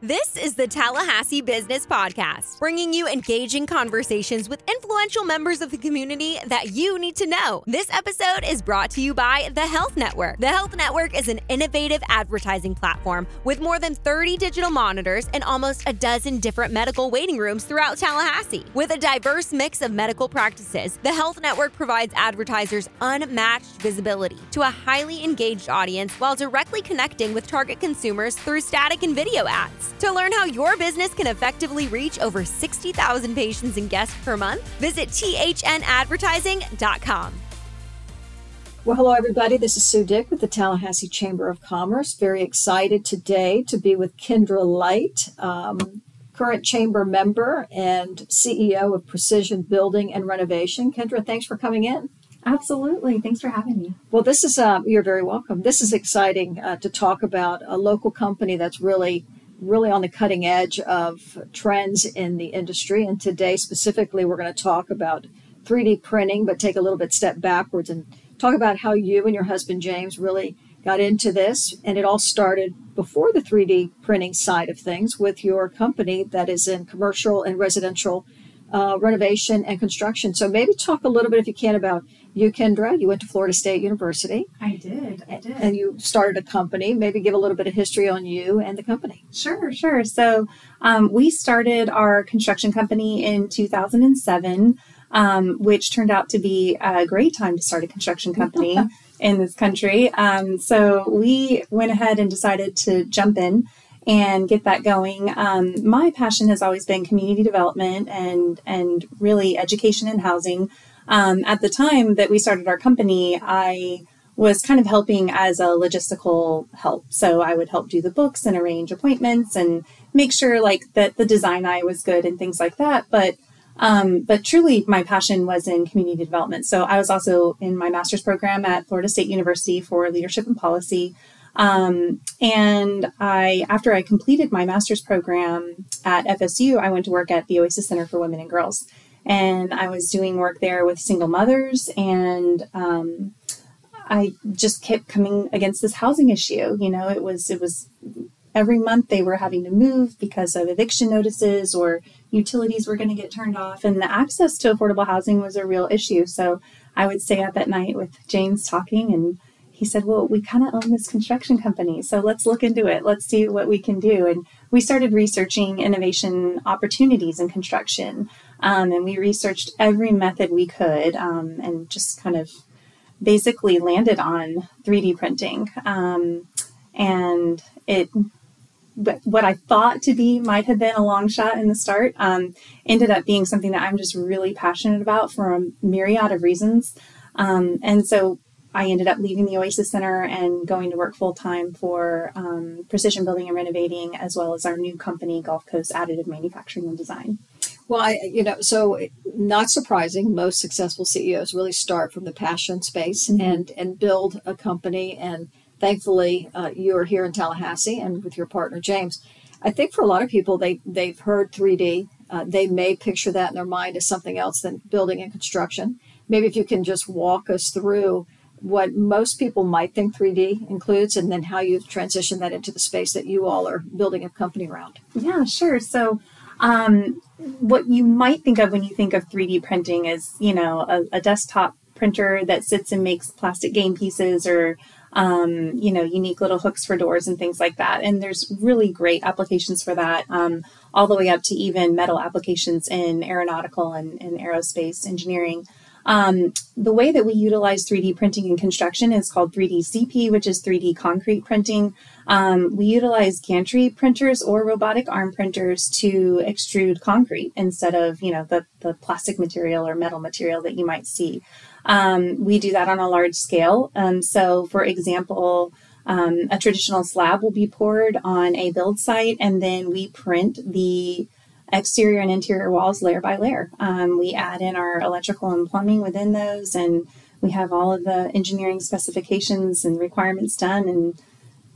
This is the Tallahassee Business Podcast, bringing you engaging conversations with influential members of the community that you need to know. This episode is brought to you by The Health Network. The Health Network is an innovative advertising platform with more than 30 digital monitors and almost a dozen different medical waiting rooms throughout Tallahassee. With a diverse mix of medical practices, The Health Network provides advertisers unmatched visibility to a highly engaged audience while directly connecting with target consumers through static and video ads. To learn how your business can effectively reach over 60,000 patients and guests per month, visit thnadvertising.com. Well, hello, everybody. This is Sue Dick with the Tallahassee Chamber of Commerce. Very excited today to be with Kendra Light, um, current chamber member and CEO of Precision Building and Renovation. Kendra, thanks for coming in. Absolutely. Thanks for having me. Well, this is, uh, you're very welcome. This is exciting uh, to talk about a local company that's really really on the cutting edge of trends in the industry. And today, specifically, we're going to talk about 3D printing, but take a little bit step backwards and talk about how you and your husband James really got into this. And it all started before the 3D printing side of things with your company that is in commercial and residential uh, renovation and construction. So maybe talk a little bit, if you can, about you, Kendra. You went to Florida State University. I did. I did. And you started a company. Maybe give a little bit of history on you and the company. Sure, sure. So um, we started our construction company in 2007. Um, which turned out to be a great time to start a construction company in this country. Um, so we went ahead and decided to jump in and get that going. Um, my passion has always been community development and and really education and housing. Um, at the time that we started our company, I was kind of helping as a logistical help. So I would help do the books and arrange appointments and make sure like that the design eye was good and things like that. But um, but truly, my passion was in community development. So I was also in my master's program at Florida State University for leadership and policy. Um, and I, after I completed my master's program at FSU, I went to work at the Oasis Center for Women and Girls. And I was doing work there with single mothers. And um, I just kept coming against this housing issue. You know, it was, it was every month they were having to move because of eviction notices or utilities were going to get turned off. And the access to affordable housing was a real issue. So I would stay up at night with James talking and he said, Well, we kind of own this construction company, so let's look into it. Let's see what we can do. And we started researching innovation opportunities in construction. Um, and we researched every method we could um, and just kind of basically landed on 3D printing. Um, and it, what I thought to be might have been a long shot in the start um, ended up being something that I'm just really passionate about for a myriad of reasons. Um, and so I ended up leaving the Oasis Center and going to work full time for um, precision building and renovating, as well as our new company, Gulf Coast Additive Manufacturing and Design. Well, I, you know, so not surprising, most successful CEOs really start from the passion space mm-hmm. and and build a company. And thankfully, uh, you are here in Tallahassee and with your partner James. I think for a lot of people, they they've heard 3D. Uh, they may picture that in their mind as something else than building and construction. Maybe if you can just walk us through what most people might think 3D includes, and then how you've transitioned that into the space that you all are building a company around. Yeah, sure. So, um, what you might think of when you think of 3D printing is, you know, a, a desktop printer that sits and makes plastic game pieces or um, you know, unique little hooks for doors and things like that. And there's really great applications for that, um, all the way up to even metal applications in aeronautical and, and aerospace engineering. Um, the way that we utilize 3D printing in construction is called 3D CP, which is 3D concrete printing. Um, we utilize gantry printers or robotic arm printers to extrude concrete instead of, you know, the, the plastic material or metal material that you might see. Um, we do that on a large scale. Um, so, for example, um, a traditional slab will be poured on a build site, and then we print the exterior and interior walls layer by layer. Um, we add in our electrical and plumbing within those, and we have all of the engineering specifications and requirements done, and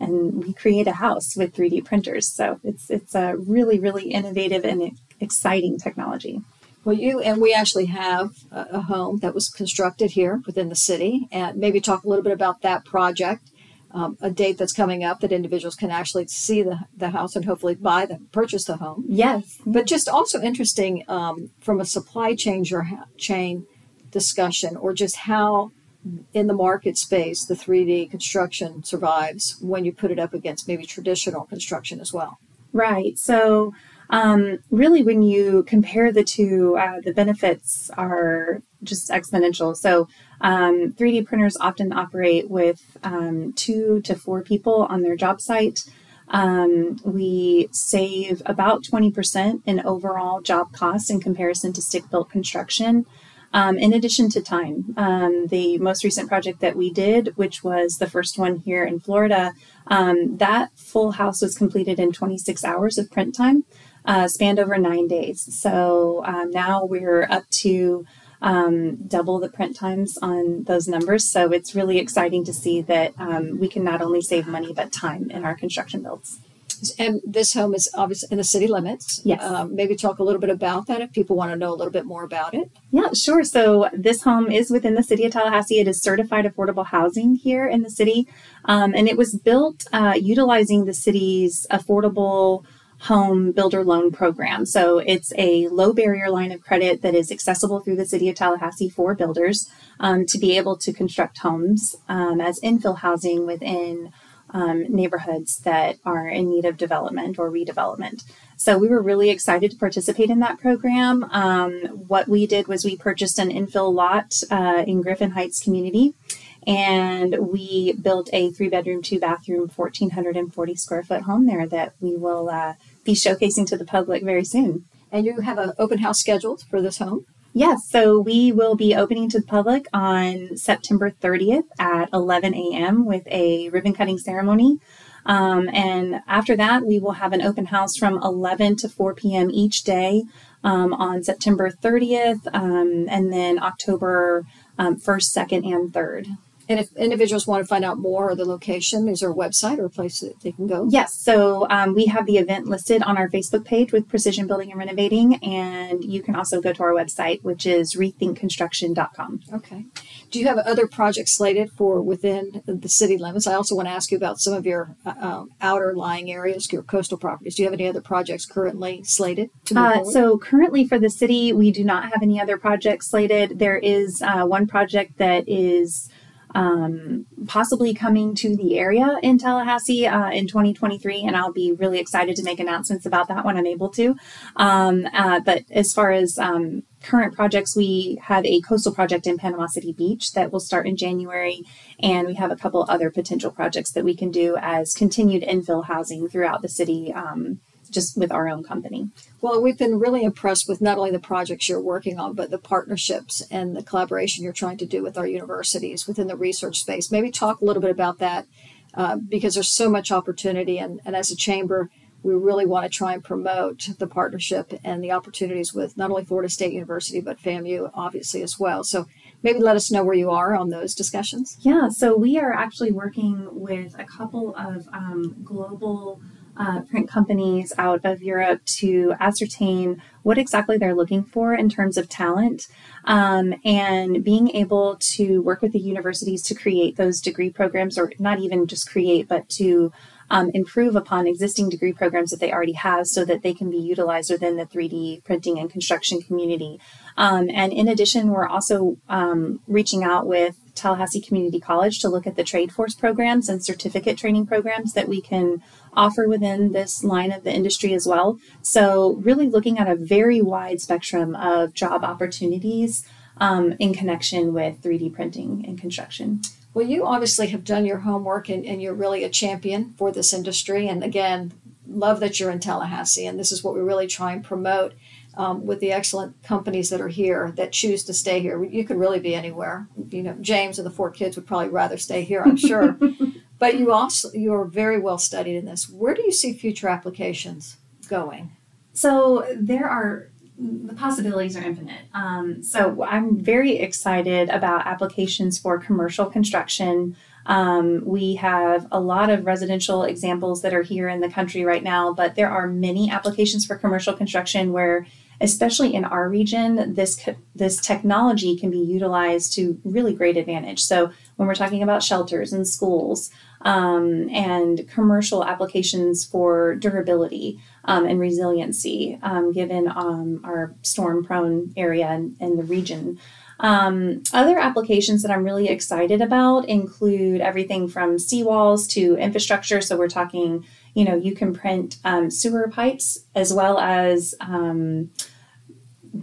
and we create a house with 3D printers. So it's it's a really really innovative and exciting technology. Well, you and we actually have a home that was constructed here within the city, and maybe talk a little bit about that project um, a date that's coming up that individuals can actually see the, the house and hopefully buy the purchase the home. Yes. But just also interesting um, from a supply chain chain discussion or just how in the market space the 3D construction survives when you put it up against maybe traditional construction as well. Right. So um, really, when you compare the two, uh, the benefits are just exponential. So, um, 3D printers often operate with um, two to four people on their job site. Um, we save about 20% in overall job costs in comparison to stick built construction. Um, in addition to time, um, the most recent project that we did, which was the first one here in Florida, that full house was completed in 26 hours of print time, uh, spanned over nine days. So um, now we're up to um, double the print times on those numbers. So it's really exciting to see that um, we can not only save money but time in our construction builds. And this home is obviously in the city limits. Yes. Um, maybe talk a little bit about that if people want to know a little bit more about it. Yeah, sure. So this home is within the city of Tallahassee. It is certified affordable housing here in the city. Um, and it was built uh, utilizing the city's affordable home builder loan program. So it's a low barrier line of credit that is accessible through the city of Tallahassee for builders um, to be able to construct homes um, as infill housing within um, neighborhoods that are in need of development or redevelopment. So we were really excited to participate in that program. Um, what we did was we purchased an infill lot uh, in Griffin Heights community. And we built a three bedroom, two bathroom, 1,440 square foot home there that we will uh, be showcasing to the public very soon. And you have an open house scheduled for this home? Yes, so we will be opening to the public on September 30th at 11 a.m. with a ribbon cutting ceremony. Um, and after that, we will have an open house from 11 to 4 p.m. each day um, on September 30th um, and then October 1st, um, 2nd, and 3rd. And if individuals want to find out more or the location, is there a website or a place that they can go? Yes. So um, we have the event listed on our Facebook page with Precision Building and Renovating. And you can also go to our website, which is rethinkconstruction.com. Okay. Do you have other projects slated for within the city limits? I also want to ask you about some of your uh, um, outer lying areas, your coastal properties. Do you have any other projects currently slated? To be? Uh, so currently for the city, we do not have any other projects slated. There is uh, one project that is um, possibly coming to the area in Tallahassee uh, in 2023, and I'll be really excited to make announcements about that when I'm able to. Um, uh, but as far as um, current projects, we have a coastal project in Panama City Beach that will start in January, and we have a couple other potential projects that we can do as continued infill housing throughout the city um, just with our own company. Well, we've been really impressed with not only the projects you're working on, but the partnerships and the collaboration you're trying to do with our universities within the research space. Maybe talk a little bit about that uh, because there's so much opportunity. And, and as a chamber, we really want to try and promote the partnership and the opportunities with not only Florida State University, but FAMU, obviously, as well. So maybe let us know where you are on those discussions. Yeah, so we are actually working with a couple of um, global uh, print companies out of Europe to ascertain what exactly they're looking for in terms of talent um, and being able to work with the universities to create those degree programs, or not even just create, but to um, improve upon existing degree programs that they already have so that they can be utilized within the 3D printing and construction community. Um, and in addition, we're also um, reaching out with Tallahassee Community College to look at the trade force programs and certificate training programs that we can offer within this line of the industry as well. So, really looking at a very wide spectrum of job opportunities um, in connection with 3D printing and construction. Well, you obviously have done your homework and, and you're really a champion for this industry. And again, love that you're in Tallahassee. And this is what we really try and promote um, with the excellent companies that are here that choose to stay here. You could really be anywhere. You know, James and the four kids would probably rather stay here, I'm sure. but you also you are very well studied in this. Where do you see future applications going? So there are the possibilities are infinite. Um, so I'm very excited about applications for commercial construction. Um, we have a lot of residential examples that are here in the country right now, but there are many applications for commercial construction where especially in our region, this this technology can be utilized to really great advantage. So when we're talking about shelters and schools, um, and commercial applications for durability um, and resiliency, um, given um, our storm prone area in, in the region. Um, other applications that I'm really excited about include everything from seawalls to infrastructure. So we're talking, you know, you can print um, sewer pipes as well as um,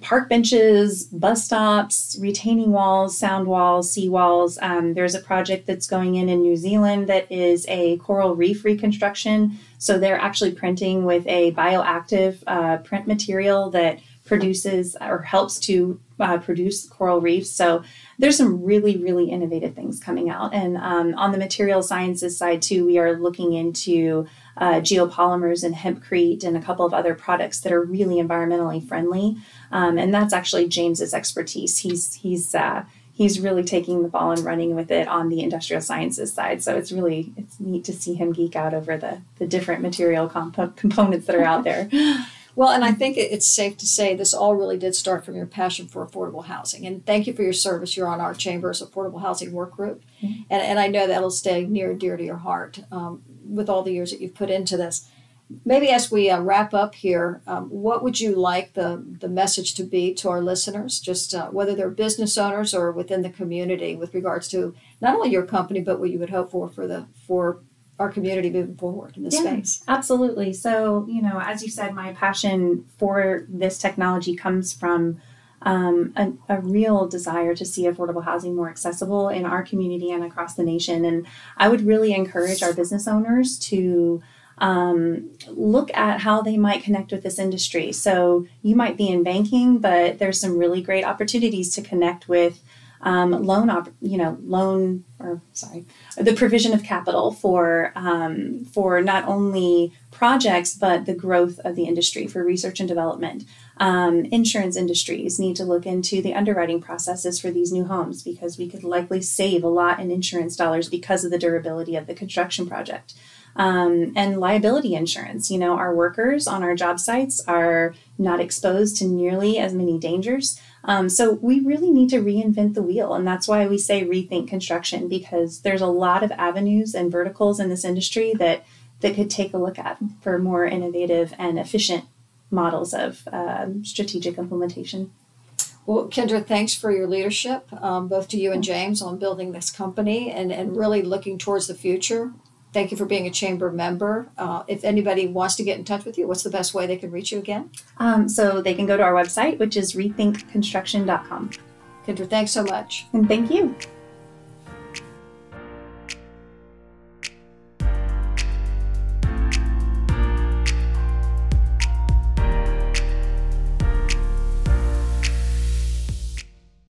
park benches, bus stops, retaining walls, sound walls, sea walls. Um, there's a project that's going in in New Zealand that is a coral reef reconstruction. So they're actually printing with a bioactive uh, print material that produces or helps to uh, produce coral reefs. So there's some really, really innovative things coming out. And um, on the material sciences side, too, we are looking into uh, geopolymers and hempcrete and a couple of other products that are really environmentally friendly. Um, and that's actually James's expertise. He's he's uh, he's really taking the ball and running with it on the industrial sciences side. So it's really it's neat to see him geek out over the the different material comp- components that are out there. Well, and I think it's safe to say this all really did start from your passion for affordable housing. And thank you for your service. You're on our Chamber's Affordable Housing Work Group. Mm-hmm. And, and I know that'll stay near and dear to your heart um, with all the years that you've put into this. Maybe as we uh, wrap up here, um, what would you like the, the message to be to our listeners, just uh, whether they're business owners or within the community, with regards to not only your company, but what you would hope for for the for our community moving forward in this yeah, space. Absolutely. So, you know, as you said, my passion for this technology comes from um, a, a, real desire to see affordable housing more accessible in our community and across the nation. And I would really encourage our business owners to um, look at how they might connect with this industry. So you might be in banking, but there's some really great opportunities to connect with um, loan, op- you know, loan or sorry, the provision of capital for um, for not only projects but the growth of the industry for research and development. Um, insurance industries need to look into the underwriting processes for these new homes because we could likely save a lot in insurance dollars because of the durability of the construction project. Um, and liability insurance. You know, our workers on our job sites are not exposed to nearly as many dangers. Um, so we really need to reinvent the wheel. And that's why we say rethink construction because there's a lot of avenues and verticals in this industry that, that could take a look at for more innovative and efficient models of um, strategic implementation. Well, Kendra, thanks for your leadership, um, both to you and James, on building this company and, and really looking towards the future. Thank you for being a chamber member. Uh, if anybody wants to get in touch with you, what's the best way they can reach you again? Um, so they can go to our website, which is rethinkconstruction.com. Kendra, thanks so much. And thank you.